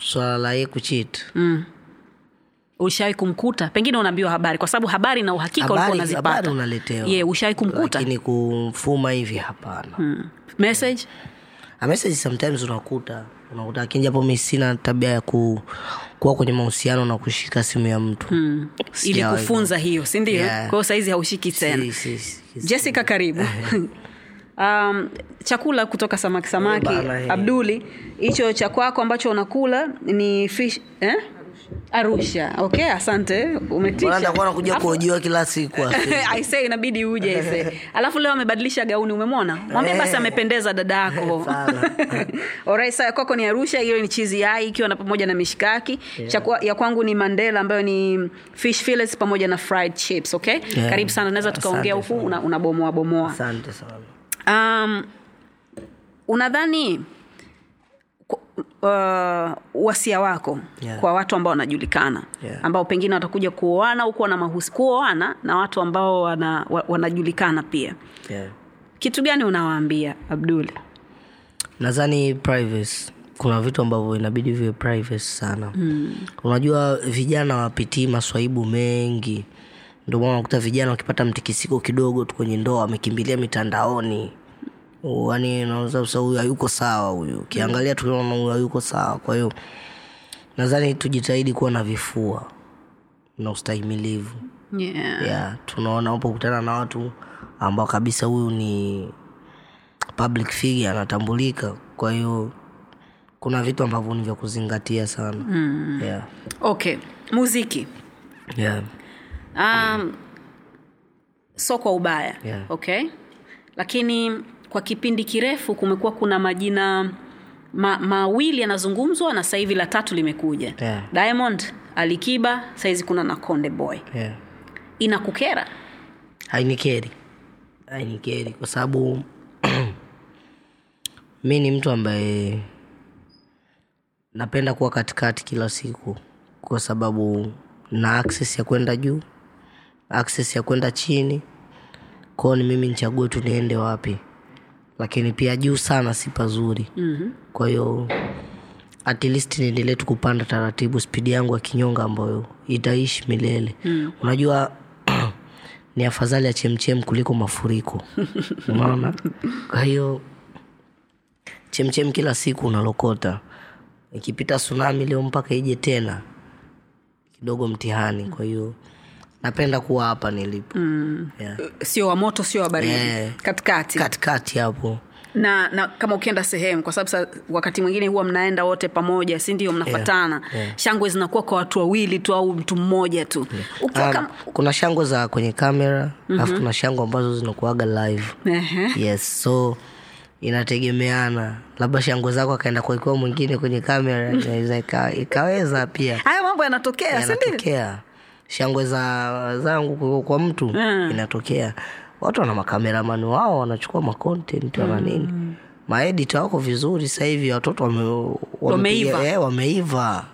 swala la ye kuchit mm. ushawai kumkuta? Pengine unaambiwa habari kwa sababu habari na uhakika ulikuwa unazipata. unaletewa. Yeah, ushawai kumkuta? Lakini kumfuma hivi hapana. Mm. message? A message sometimes unakuta unakuta lakini japo mi sina tabia ya ku, kuwa kwenye mahusiano na kushika simu ya mtu mm. ili kufunza hiyo sindio Yeah. kwao saizi haushiki tena Si- si- si- si- jessica karibu um, chakula kutoka samaki samaki eh. abduli hicho cha kwako ambacho unakula ni fish eh? Arusha. Okay asante. Bwana umetisha nitakuwa nakuja kuojiwa kila siku aise inabidi uje ise alafu leo amebadilisha gauni umemwona? Mwambie basi Eh. amependeza dada yako. Sana. Alright, saa ya kwako ni arusha hiyo ni chizi yai ikiwa na pamoja na mishikaki. Yeah. ya kwangu ni mandela ambayo ni fish fillets pamoja na fried chips okay? Yeah. karibu sana naweza tukaongea huku unabomoa una- bomoa. Asante sana. Um, unadhani uh, wasia wako Yeah. kwa watu ambao wanajulikana Yeah. ambao pengine watakuja kuoana au kuwa na mahusi kuoana na watu ambao wana, wanajulikana pia yeah. kitu gani unawaambia abdul nadhani privacy kuna vitu ambavyo inabidi viwe privacy sana mm. unajua vijana wapitii maswaibu mengi ndio maana unakuta vijana wakipata mtikisiko kidogo tu kwenye ndoa wamekimbilia mitandaoni yani nauza sasa huyu hayuko sawa huyu ukiangalia tunaona huyu hayuko sawa kwa hiyo nadhani tujitahidi kuwa na vifua na ustahimilivu yeah. yeah, tunaona unapokutana na watu ambao kabisa huyu ni public figure anatambulika kwa hiyo kuna vitu ambavyo ni vya kuzingatia sana mm. yeah. okay muziki Yeah. um, so kwa ubaya Yeah. okay lakini kwa kipindi kirefu kumekuwa kuna majina ma, mawili yanazungumzwa na sasa hivi la tatu limekuja. Yeah. diamond alikiba saizi kuna na konde boy. Yeah. inakukera? Hainikeri. Hainikeri kwa sababu mi ni mtu ambaye napenda kuwa katikati kila siku kwa sababu na access ya kwenda juu access ya kwenda chini. Kwao ni mimi nichague tu niende wapi lakini pia juu sana si pazuri. Mm-hmm. kwa hiyo at least niendelee tu kupanda taratibu spidi yangu ya kinyonga ambayo itaishi milele. Mm. unajua ni afadhali ya chemchem kuliko mafuriko. Unaona? Kwa hiyo chemchem kila siku unalokota. Ikipita tsunami leo mpaka ije tena kidogo mtihani. Kwa hiyo napenda kuwa hapa nilipo. Mm. yeah. sio wa moto sio wa baridi. Eh. katikati. Katikati hapo. Na na kama ukienda sehemu kwa sababu wakati mwingine huwa mnaenda wote pamoja si ndio? Mnafatana. Yeah, yeah. shangwe zinakuwa kwa watu wawili tu au mtu mmoja tu. Ukiwa um, kama kuna shangwe za kwenye kamera alafu mm-hmm. kuna shangwe ambazo zinakuaga live. Ehe. yes so inategemeana. Labda shangwe zako akaenda kuwekewa mwingine kwenye kamera inaweza ika- ikaweza pia. Haya mambo yanatokea si yanatokea shangwe za zangu kwa, kwa mtu Mm. inatokea. Watu wana makameramani wao wanachukua macontent wana nini. Maedita wako vizuri sasa hivi watoto wame, Wameiva. eh, wameiva.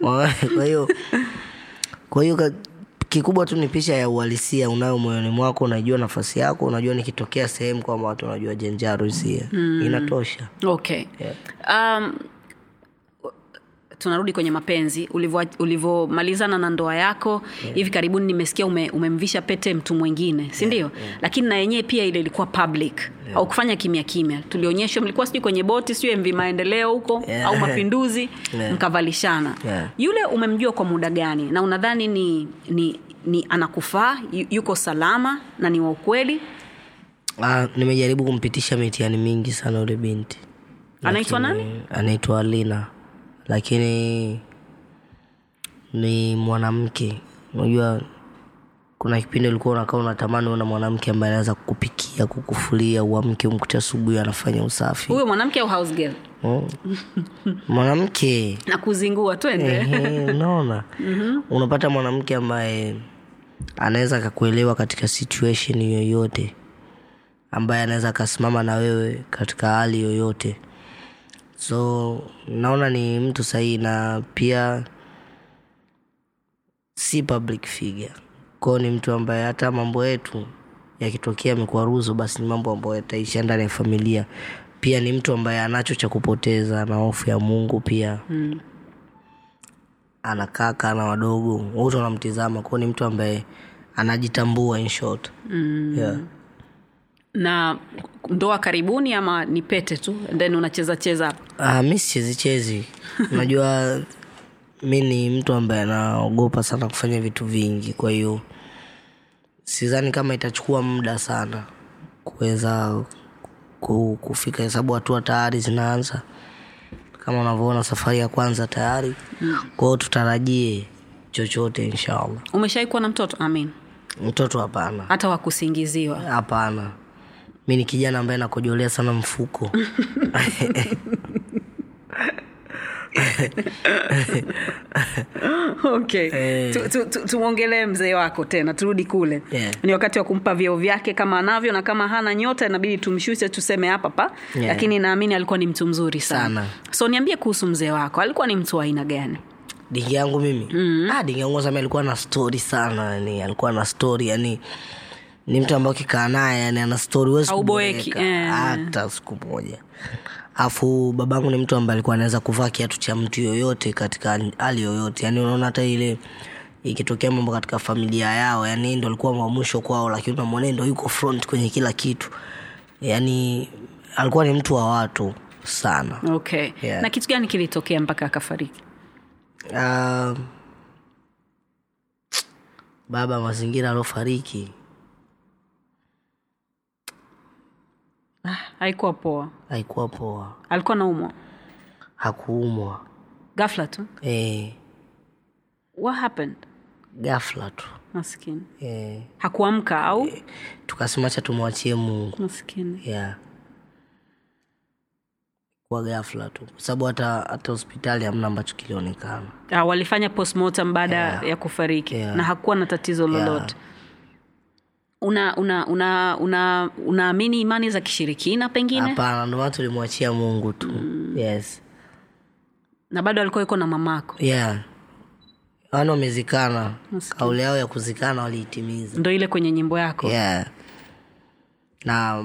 Kwa hiyo kwa hiyo kikubwa tu ni picha ya uhalisia unayo moyoni mwako unajua nafasi yako unajua nikitokea sehemu kwamba watu wanajua jenjaro mm. inatosha. Okay. Um, tunarudi kwenye mapenzi ulivyo- ulivyomalizana na ndoa yako yeah. hivi karibuni nimesikia ume, umemvisha pete mtu mwingine si ndio yeah, yeah. lakini na yenyewe pia ile ilikuwa public yeah. au kufanya kimya kimya tulionyeshwa mlikuwa sijui kwenye boti sijui mv maendeleo huko Yeah. au mapinduzi Yeah. mkavalishana Yeah. yule umemjua kwa muda gani na unadhani ni, ni, ni anakufaa yuko salama na ni wa ukweli Ah, nimejaribu kumpitisha mitihani mingi sana ule binti anaitwa nani anaitwa alina lakini ni mwanamke. Unajua kuna kipindi ulikuwa unakaa unatamani una mwanamke ambaye anaweza kukupikia kukufulia uamke umkute asubuhi anafanya usafi. Huyo mwanamke au house girl? Mm. mwanamke. Na kuzingua twende. Unaona? Mm-hmm. unapata mwanamke ambaye anaweza akakuelewa katika situation yoyote ambaye anaweza akasimama na wewe katika hali yoyote so naona ni mtu sahihi na pia si public figure kwao ni mtu ambaye hata mambo yetu yakitokea amekuaruzo basi ni mambo ambayo yataisha ndani ya familia pia ni mtu ambaye anacho cha kupoteza na hofu ya mungu pia mm. ana kaka na wadogo wote wanamtizama kwao ni mtu ambaye anajitambua in short Mm. yeah. Na ndoa karibuni ama ni pete tu then unacheza cheza Ah, mi sichezichezi unajua mi ni mtu ambaye anaogopa sana kufanya vitu vingi kwa hiyo sidhani kama itachukua muda sana kuweza kufika hesabu hatua tayari zinaanza. Kama unavyoona safari ya kwanza tayari. Mm. kwao tutarajie chochote inshallah. Umeshawai kuwa na mtoto? Amin. Mtoto hapana. Hata wakusingiziwa hapana mi ni kijana ambaye nakojolea sana mfuko. Okay. Tu- tu- tu- mzee wako tena turudi kule. Yeah. ni wakati wa kumpa vyeo vyake kama anavyo na kama hana nyota inabidi tumshushe tuseme hapa pa. Yeah. lakini naamini alikuwa ni mtu mzuri sana, Sana. so niambie kuhusu mzee wako. Alikuwa ni mtu wa aina gani? Dingi yangu mimi? Mm. ah, dingi yangu zami alikuwa na stori sana yani alikuwa na stori yani ni mtu ambaye ukikaa naye yani ana stori huwezi kuboeka, eh. hata siku moja. Afu babangu ni mtu ambaye alikuwa anaweza kuvaa kiatu cha mtu yoyote katika hali yoyote. Yani unaona hata ile ikitokea mambo katika familia yao yani ndo alikuwa wa mwisho kwao lakini unamwonee ndo yuko front kwenye kila kitu. Yani alikuwa ni mtu wa watu sana. Okay. Yeah. na kitu gani kilitokea mpaka akafariki? Uh, baba mazingira aliofariki haikuwa poa. Haikuwa poa. Alikuwa naumwa hakuumwa. Gafla tu? E, what happened? Gafla tu. Maskini. E, hakuamka au? Tukasema cha tumwachie mungu. Maskini. Yeah. kwa ghafla tu. Kwa sababu hata hata hospitali hamna ambacho kilionekana. Ah, walifanya postmortem baada ya. kufariki. Yeah. na hakuwa na tatizo lolote una una una una unaamini imani za kishirikina pengine? Hapana ndomana tulimwachia mungu tu. Yes. Na bado alikuwa yuko na mamako? Yeah. Wana wamezikana. Kauli yao ya kuzikana waliitimiza. Ndo ile kwenye nyimbo yako? Yeah. Na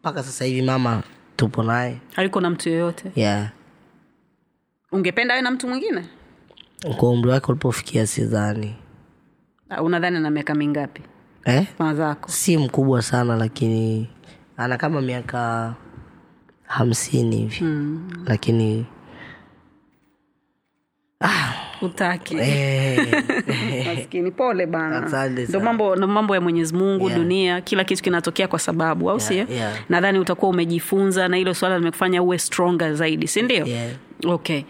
mpaka sasa hivi mama tupo naye. Aliko na mtu yoyote yeah. Ungependa awe na mtu mwingine? Kwa umri wake ulipofikia sidhani. Ah, unadhani na miaka mingapi eh? mazako si mkubwa sana lakini ana kama miaka hamsini hivi mm. lakini utaki eh, maskini pole bana ndo mambo mambo ya mwenyezi mungu Yeah. dunia kila kitu kinatokea kwa sababu au sio yeah. nadhani utakuwa umejifunza na hilo swala limekufanya uwe stronger zaidi si ndio yeah. okay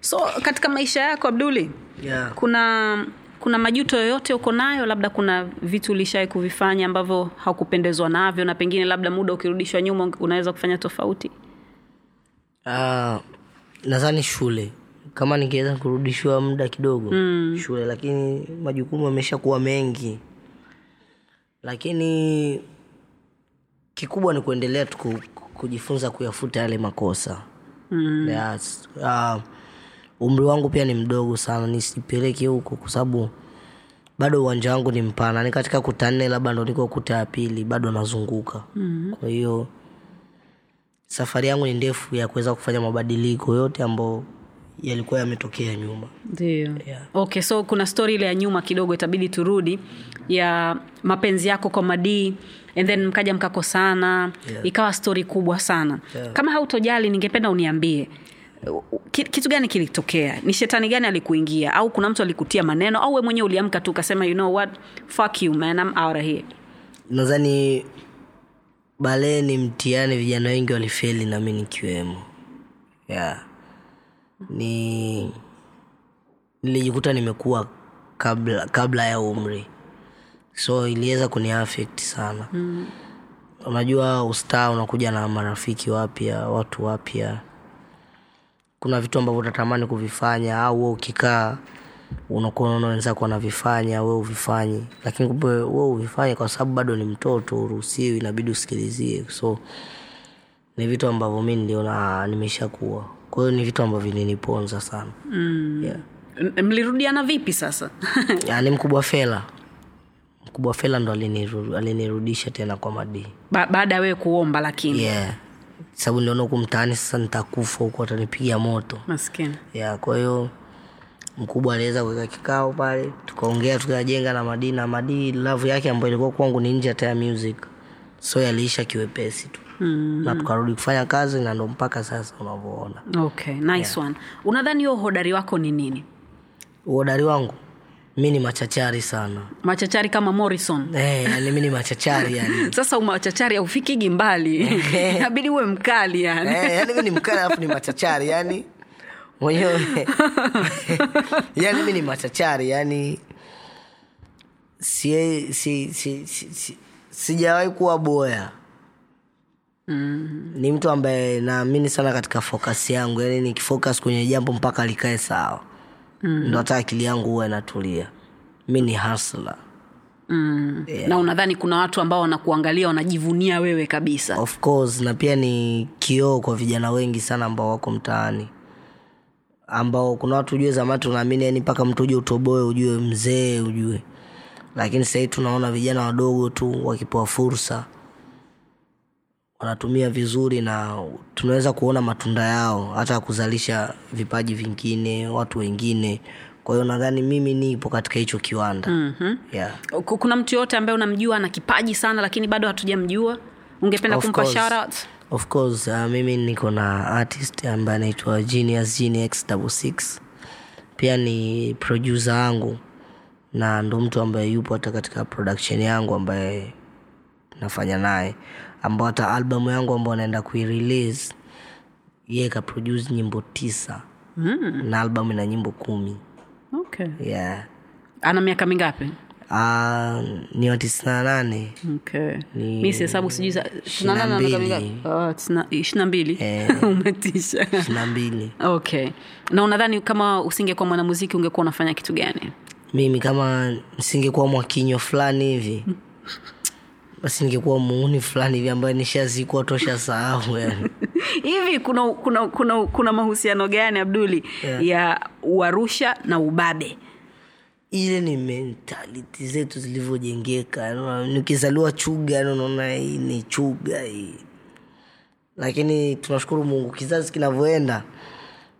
so katika maisha yako abduli Yeah. kuna kuna majuto yoyote uko nayo labda kuna vitu ulishawai kuvifanya ambavyo hakupendezwa navyo na pengine labda muda ukirudishwa nyuma unaweza kufanya tofauti uh, nadhani shule kama ningeweza kurudishiwa muda kidogo mm. shule lakini majukumu yamesha kuwa mengi lakini kikubwa ni kuendelea tu kujifunza kuyafuta yale makosa mm. yes. uh, umri wangu pia ni mdogo sana nisipeleke huko kwa sababu bado uwanja wangu ni mpana ni katika kuta nne labda ndo niko kuta ya pili bado nazunguka mm. kwa hiyo safari yangu ni ndefu ya kuweza kufanya mabadiliko yote ambayo yalikuwa yametokea nyuma ndio Yeah. okay so kuna stori ile ya nyuma kidogo itabidi turudi ya mapenzi yako kwa madii and then mkaja mkakosana Yeah. ikawa stori kubwa sana Yeah. kama hautojali ningependa uniambie kitu gani kilitokea? Ni shetani gani alikuingia? Au kuna mtu alikutia maneno? Au we mwenyewe uliamka tu ukasema you know what? Fuck you man. I'm out of here. Nadhani balee ni mtihani vijana wengi walifeli nami nikiwemo. Yeah. ni nilijikuta nimekuwa kabla kabla ya umri. So iliweza kuniafect sana. Mm. unajua ustaa unakuja na marafiki wapya watu wapya kuna vitu ambavyo utatamani kuvifanya au we ukikaa unakuwa unaona wenzako wanavifanya we uvifanyi. Lakini kumbe we uvifanye kwa sababu bado ni mtoto uruhusiwi inabidi usikilizie. So ni vitu ambavyo mi niliona "Ah, nimeshakuwa. Kwa hiyo ni vitu ambavyo niniponza sana. Mm. yeah. M- mlirudiana vipi sasa? Yani mkubwa fela. Mkubwa fela ndo alinirudisha tena kwa madii ba- baada ya wewe kuomba lakini. Yeah sababu niliona huku mtaani sasa nitakufa huku watanipiga moto. Maskini. Ya kwa hiyo mkubwa aliweza kuweka kikao pale tukaongea tukajenga na madii na madii lavu yake ambayo ilikuwa kwangu ni nje hata ya music. So yaliisha kiwepesi tu. Mm. na tukarudi kufanya kazi na ndo mpaka sasa unavyoona. Okay nice one. Unadhani huo uhodari wako ni nini? Uhodari wangu mi ni machachari sana. Machachari kama morrison. Hey, yani mi ni machachari yani. Sasa umachachari aufikigi mbali. Inabidi uwe mkali yani. Eh, yani mi ni mkali alafu ni machachari yani. Mwenyewe. Yani mi ni machachari yani. Si, si, si, si, si, sijawahi kuwa boya. Mm. ni mtu ambaye naamini sana katika focus yangu. Yani nikifocus kwenye jambo mpaka likae sawa mm. ndo hata akili yangu huwa inatulia. Mi ni hasla mm. na unadhani kuna watu ambao wanakuangalia wanajivunia wewe kabisa? Of course na pia ni kioo kwa vijana wengi sana ambao wako mtaani. Ambao kuna watu ujue zamani tunaamini yani mpaka mtu uje utoboe ujue mzee ujue. Lakini sahii tunaona vijana wadogo tu wakipewa fursa wanatumia vizuri na tunaweza kuona matunda yao hata kuzalisha vipaji vingine watu wengine. Kwa hiyo nadhani mimi nipo katika hicho kiwanda. Mm-hmm. yeah. Kuna mtu yoyote ambaye unamjua ana kipaji sana lakini bado hatujamjua? Ungependa kumpa shout out? Of course uh, mimi niko na artist ambaye anaitwa genius genius double pia ni producer yangu na ndo mtu ambaye yupo hata katika production yangu ambaye nafanya naye ambao hata albamu yangu ambao naenda kuirelease ye kaproduce nyimbo tisa. Mm. na albamu ina nyimbo kumi. Okay. yeah. Ana miaka mingapi? Uh, ni tisini na nane. Okay. Mi sihesabu sijui za- na mbili. Ah, Eh. umetisha. Ishiri na mbili. Okay. Na unadhani kama usingekuwa mwanamuziki ungekuwa unafanya kitu gani? Mimi kama nisingekuwa mwakinywa fulani hivi basi ningekuwa muuni fulani hivi ambayo nishazikwa tosha sahau yani. Hivi kuna kuna kuna, kuna mahusiano gani abduli Yeah. ya uarusha na ubabe? Ile ni mentality zetu zilivyojengeka nikizaliwa chuga unaona hii ni chuga hii. Lakini tunashukuru mungu kizazi kinavyoenda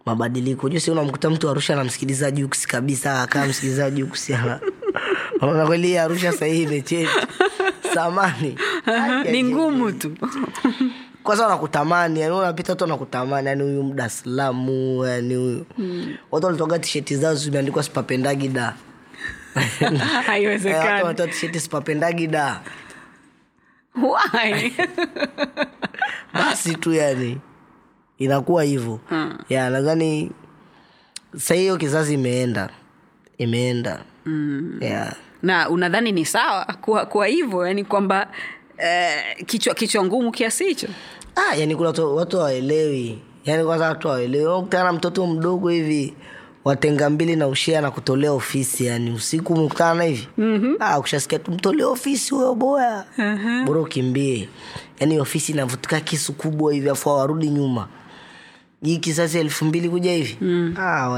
mabadiliko. Jusi unamkuta mtu arusha anamsikiliza juksi kabisa akaa msikiliza juksi unaona kweli arusha sahii imecheti samani ni ngumu tu. Kwanza wanakutamani yani unapita tu wanakutamani yani huyu mdaslamu yani huyu. Watu walitoga tisheti zao zimeandikwa sipapendagi da. Eh, watu haiwezekani wanatoa tisheti sipapendagi da. Why? basi tu yani inakuwa hivyo. Ya nadhani sahiyo kizazi imeenda. Imeenda. Mm. yeah. Na unadhani ni sawa kuwa, kuwa hivyo? Yani kwamba eh, kichwa kichwa ngumu kiasi hicho? Ah, yani kuna watu- hawaelewi. Yani kwanza watu hawaelewi. Unakutana na mtoto mdogo hivi watenga mbili na ushia na kutolea ofisi yani usiku umekutana na hivi. Mm-hmm. ah, kushasikia tu mtolee ofisi huyo boya. Uh-huh. bora ukimbie. Yani ofisi inavutika kisu kubwa hivi afu awarudi nyuma. Hii kisasi elfu mbili kuja hivi. Mm. ah,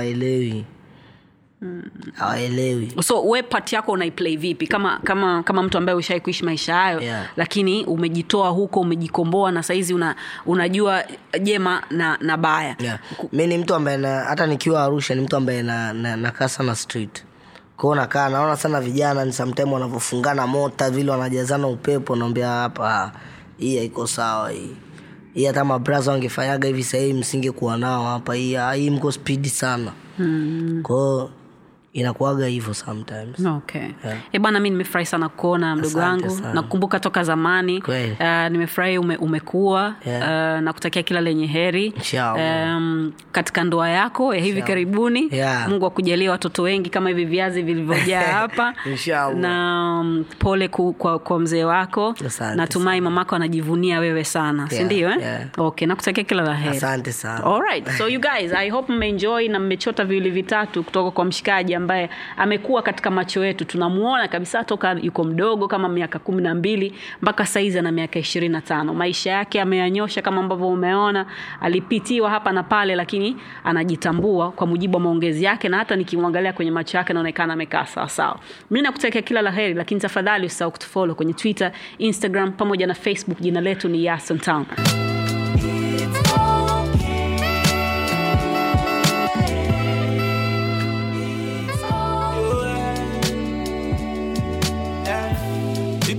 hawaelewi mm. so we pati yako unaiplay vipi kama kama kama mtu ambaye ushawai kuishi maisha hayo Yeah. lakini umejitoa huko umejikomboa na sahizi una, unajua jema na, na baya yeah. mi ni mtu ambaye na, hata nikiwa arusha ni mtu ambaye nakaa na, nakaa sana street kwao nakaa naona sana vijana ni samtime wanavyofungana mota vile wanajazana upepo naambia hapa hii haiko sawa hii hii hata mabraza wangefanyaga hivi sahii msingekuwa nao hapa hii hii mko spidi sana mm. kwao inakuaga hivyo sometimes. Okay. Yeah. e bana mi nimefurahi sana kuona mdogo wangu nakukumbuka toka zamani. Uh, nimefurahi ume, umekuwa Yeah. uh, na kutakia kila lenye heri. Inshallah. um, katika ndoa yako ya hivi karibuni. Yeah. mungu akujalia watoto wengi kama hivi viazi vilivyojaa hapa. Na um, pole ku, kwa, kwa mzee wako. Asante natumai mamako anajivunia wewe sana. Yeah, sindio eh? yeah. okay nakutakia kila la heri. Asante sana. Alright. so you guys i hope mmeenjoy na mmechota viwili vitatu kutoka kwa mshikaji ambaye amekuwa katika macho yetu. Tunamuona kabisa toka yuko mdogo kama miaka kumi na mbili mpaka saizi ana miaka ishirini na tano. Maisha yake ameyanyosha kama ambavyo umeona. Alipitiwa hapa na pale lakini anajitambua kwa mujibu wa maongezi yake na hata nikimwangalia kwenye macho yake naonekana amekaa sawasawa mi nakutakia kila la heri lakini tafadhali usisahau kutufolo kwenye twitter instagram pamoja na facebook. Jina letu ni Yason Town.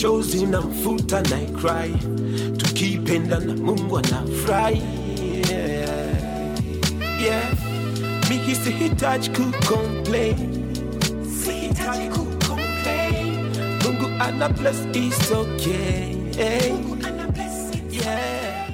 chozi na mfuta na cry, to keep tukipenda na Mungu anafurahi yeah. yeah. Mimi sihitaji kucomplain, sihitaji kucomplain. Mungu ana bless is okay. Mungu ana bless, yeah.